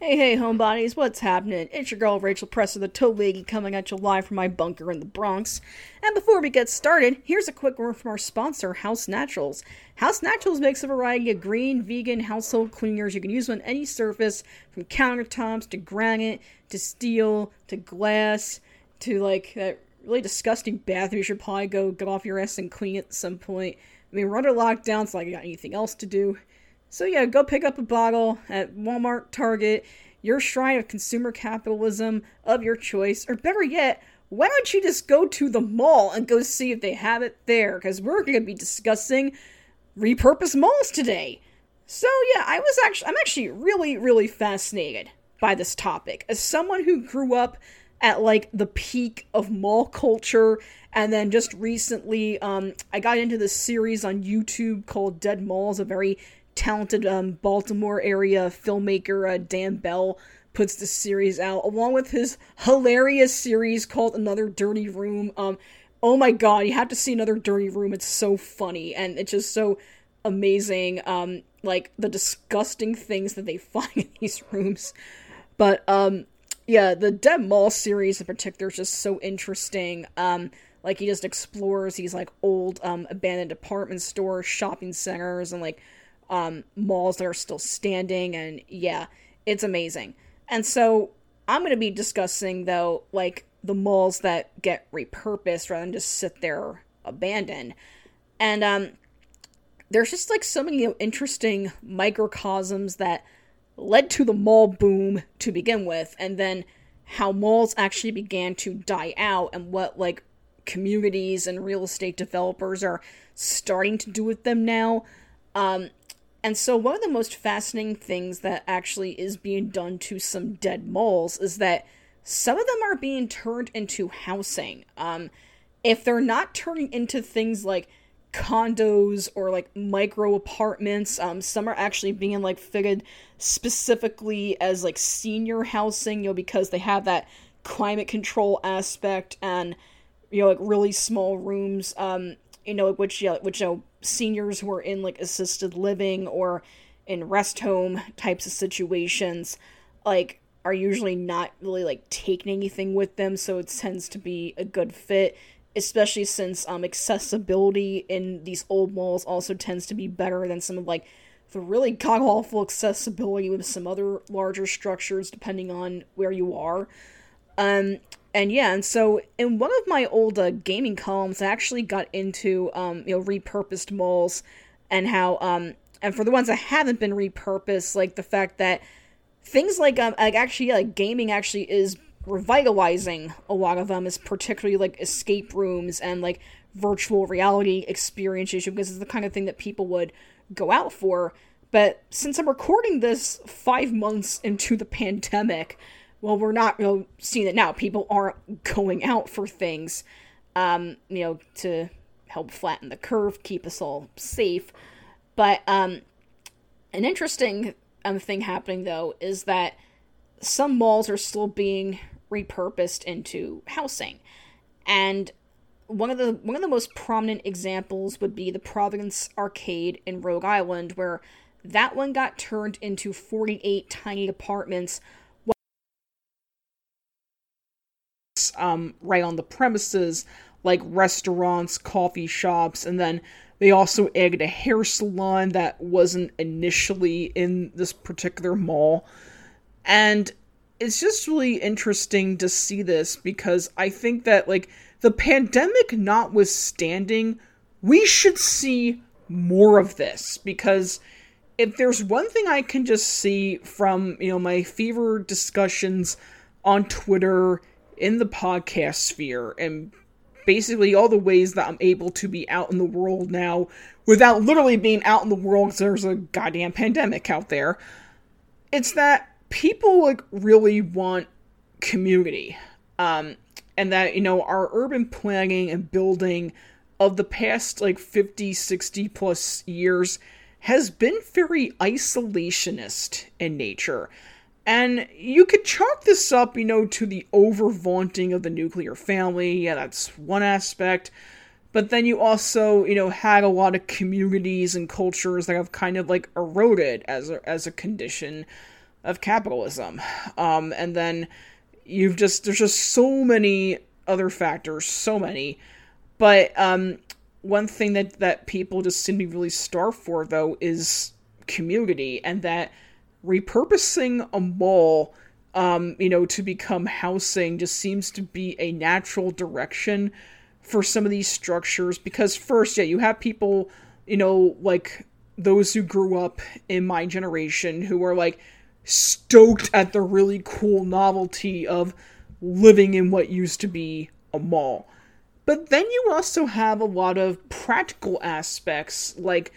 Hey, hey, homebodies, what's happening? It's your girl Rachel Presser, the Toe Lady, coming at you live from my bunker in the Bronx. And before we get started, here's a quick word from our sponsor, House Naturals. House Naturals makes a variety of green, vegan household cleaners you can use on any surface, from countertops to granite to steel to glass to like that really disgusting bathroom you should probably go get off your ass and clean at some point. I mean, we're under lockdown, so I got anything else to do. So yeah, go pick up a bottle at Walmart, Target, your shrine of consumer capitalism of your choice, or better yet, why don't you just go to the mall and go see if they have it there? Because we're going to be discussing repurposed malls today. So yeah, I was actually I'm actually really really fascinated by this topic as someone who grew up at like the peak of mall culture and then just recently um, i got into this series on youtube called dead malls a very talented um, Baltimore area filmmaker uh, Dan Bell puts the series out, along with his hilarious series called Another Dirty Room. Um, oh my god, you have to see Another Dirty Room. It's so funny and it's just so amazing. Um, like the disgusting things that they find in these rooms. But um, yeah, the Dead Mall series in particular is just so interesting. Um, like he just explores these like old um, abandoned department stores, shopping centers, and like um, malls that are still standing, and yeah, it's amazing. And so I'm going to be discussing though, like the malls that get repurposed rather than just sit there abandoned. And um, there's just like so many interesting microcosms that led to the mall boom to begin with, and then how malls actually began to die out and what like communities and real estate developers are starting to do with them now. Um, and so, one of the most fascinating things that actually is being done to some dead malls is that some of them are being turned into housing. Um, if they're not turning into things like condos or like micro apartments, um, some are actually being like figured specifically as like senior housing, you know, because they have that climate control aspect and you know like really small rooms. Um, you know, which yeah, which you know, seniors who are in like assisted living or in rest home types of situations, like are usually not really like taking anything with them, so it tends to be a good fit. Especially since um accessibility in these old malls also tends to be better than some of like the really god awful accessibility with some other larger structures, depending on where you are. Um, and yeah, and so in one of my old uh, gaming columns, I actually got into um, you know repurposed malls and how um and for the ones that haven't been repurposed, like the fact that things like um like actually like gaming actually is revitalizing a lot of them, is particularly like escape rooms and like virtual reality experiences because it's the kind of thing that people would go out for. But since I'm recording this five months into the pandemic, well, we're not you know, seeing it now. People aren't going out for things, um, you know, to help flatten the curve, keep us all safe. But um, an interesting um, thing happening though is that some malls are still being repurposed into housing, and one of the one of the most prominent examples would be the Providence Arcade in Rhode Island, where that one got turned into 48 tiny apartments um, right on the premises, like restaurants, coffee shops, and then they also added a hair salon that wasn't initially in this particular mall. And it's just really interesting to see this because I think that, like, the pandemic notwithstanding, we should see more of this because if there's one thing I can just see from, you know, my fever discussions on Twitter in the podcast sphere and basically all the ways that I'm able to be out in the world now without literally being out in the world because there's a goddamn pandemic out there. It's that people like really want community. Um, and that, you know, our urban planning and building of the past like 50, 60 plus years has been very isolationist in nature. And you could chalk this up, you know, to the over vaunting of the nuclear family. Yeah, that's one aspect. But then you also, you know, had a lot of communities and cultures that have kind of like eroded as a, as a condition of capitalism. Um, and then you've just there's just so many other factors, so many. But um, one thing that that people just seem to be really starved for though is community, and that repurposing a mall, um, you know, to become housing just seems to be a natural direction for some of these structures. Because first, yeah, you have people, you know, like those who grew up in my generation who are like stoked at the really cool novelty of living in what used to be a mall. But then you also have a lot of practical aspects, like,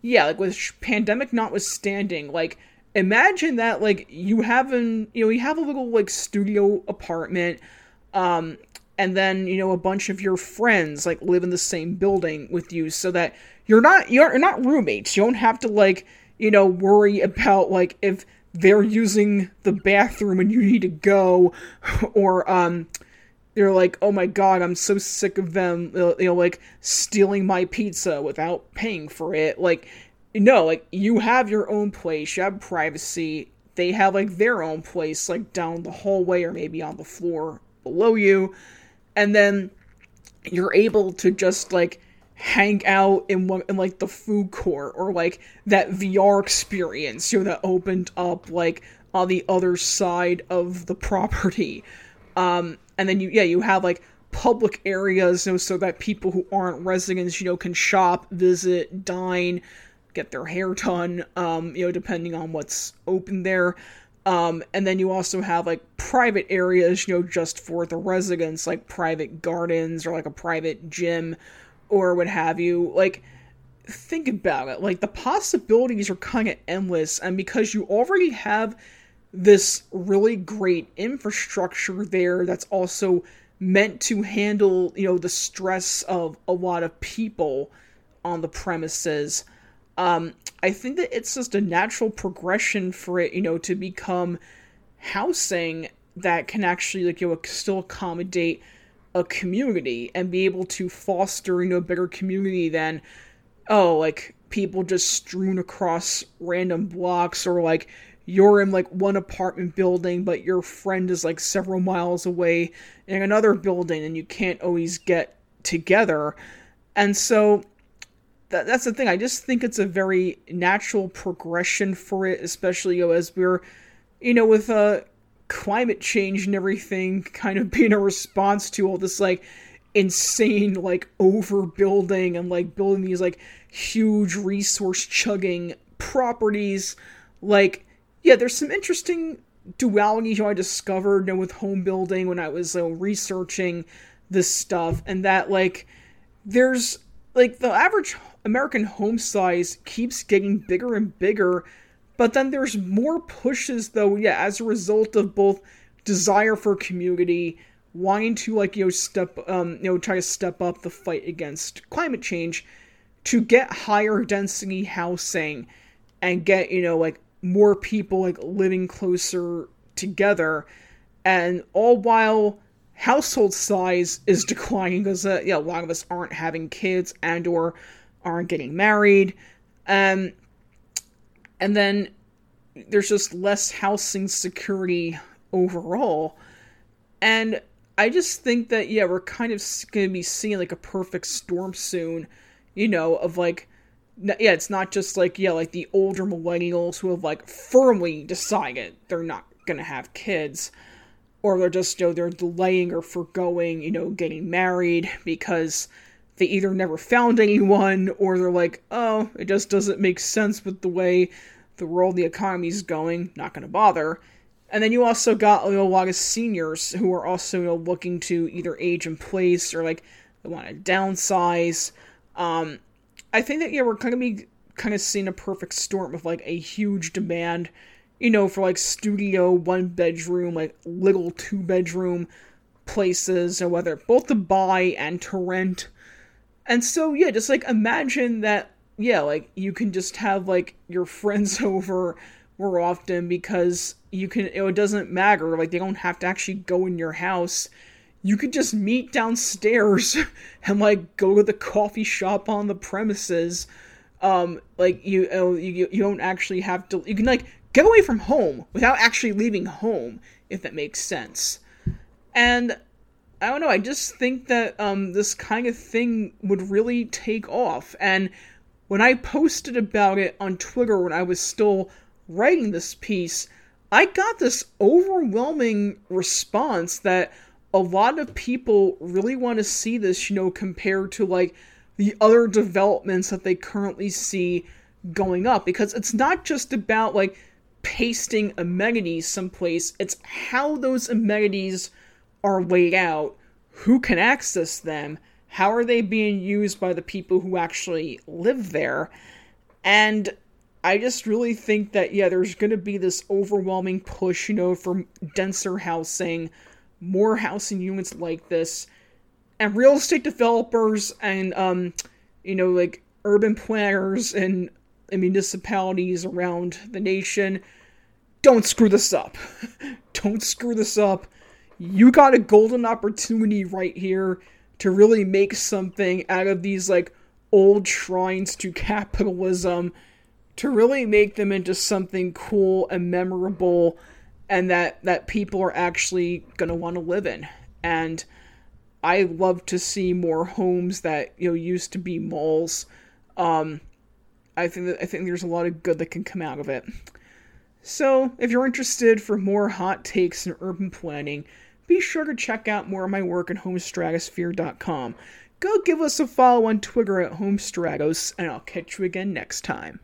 yeah, like with pandemic notwithstanding, like, imagine that, like, you have an, you know, you have a little, like, studio apartment, um, and then, you know, a bunch of your friends, like, live in the same building with you so that you're not, you're not roommates. You don't have to, like, you know, worry about, like, if they're using the bathroom and you need to go, or um, they're like, oh my god, I'm so sick of them, you know, like stealing my pizza without paying for it. Like, no, like you have your own place, you have privacy. They have like their own place, like down the hallway or maybe on the floor below you, and then you're able to just like hang out in one in like the food court or like that VR experience, you know, that opened up like on the other side of the property. Um, and then you yeah, you have like public areas, you know, so that people who aren't residents, you know, can shop, visit, dine, get their hair done, um, you know, depending on what's open there. Um, and then you also have like private areas, you know, just for the residents, like private gardens or like a private gym or what have you. Like, think about it. Like, the possibilities are kind of endless, and because you already have this really great infrastructure there that's also meant to handle, you know, the stress of a lot of people on the premises. Um, I think that it's just a natural progression for it, you know, to become housing that can actually, like, you know, still accommodate a community and be able to foster, you know, a better community than, oh, like people just strewn across random blocks or like you're in like one apartment building but your friend is like several miles away in another building and you can't always get together. And so that, that's the thing. I just think it's a very natural progression for it, especially you know, as we're, you know, with uh, climate change and everything kind of being a response to all this like insane like overbuilding and like building these like huge resource chugging properties like yeah there's some interesting dualities I discovered you know, with home building when I was uh, researching this stuff and that like there's like the average American home size keeps getting bigger and bigger but then there's more pushes though, yeah, as a result of both desire for community, wanting to like, you know, step um, you know, try to step up the fight against climate change to get higher density housing and get, you know, like more people like living closer together. And all while household size is declining because uh, yeah, a lot of us aren't having kids and or aren't getting married um and then there's just less housing security overall. And I just think that, yeah, we're kind of going to be seeing like a perfect storm soon, you know, of like, yeah, it's not just like, yeah, like the older millennials who have like firmly decided they're not going to have kids. Or they're just, you know, they're delaying or foregoing, you know, getting married because they either never found anyone or they're like, oh, it just doesn't make sense with the way the world, the economy's going, not going to bother. And then you also got you know, a lot of seniors who are also you know, looking to either age in place or like they want to downsize. Um, I think that yeah, we're going to be kind of seeing a perfect storm of like a huge demand, you know, for like studio one bedroom, like little two bedroom places, or whether both to buy and to rent. And so yeah, just like imagine that yeah, like you can just have like your friends over more often because you can it doesn't matter like they don't have to actually go in your house you could just meet downstairs and like go to the coffee shop on the premises um like you you you don't actually have to you can like get away from home without actually leaving home, if that makes sense. And I don't know, I just think that um, this kind of thing would really take off. And when I posted about it on Twitter when I was still writing this piece, I got this overwhelming response that a lot of people really want to see this, you know, compared to like the other developments that they currently see going up because it's not just about like pasting amenities someplace, it's how those amenities are laid out, who can access them, how are they being used by the people who actually live there. And I just really think that, yeah, there's going to be this overwhelming push, you know, for denser housing, more housing units like this, and real estate developers and, um, you know, like urban planners and, and municipalities around the nation. Don't screw this up. Don't screw this up. You got a golden opportunity right here to really make something out of these, like, old shrines to capitalism to really make them into something cool and memorable and that that people are actually going to want to live in and i love to see more homes that you know used to be malls um i think that i think there's a lot of good that can come out of it. So if you're interested for more hot takes in urban planning be sure to check out more of my work at homestratosphere.com go give us a follow on twitter at homestratos and i'll catch you again next time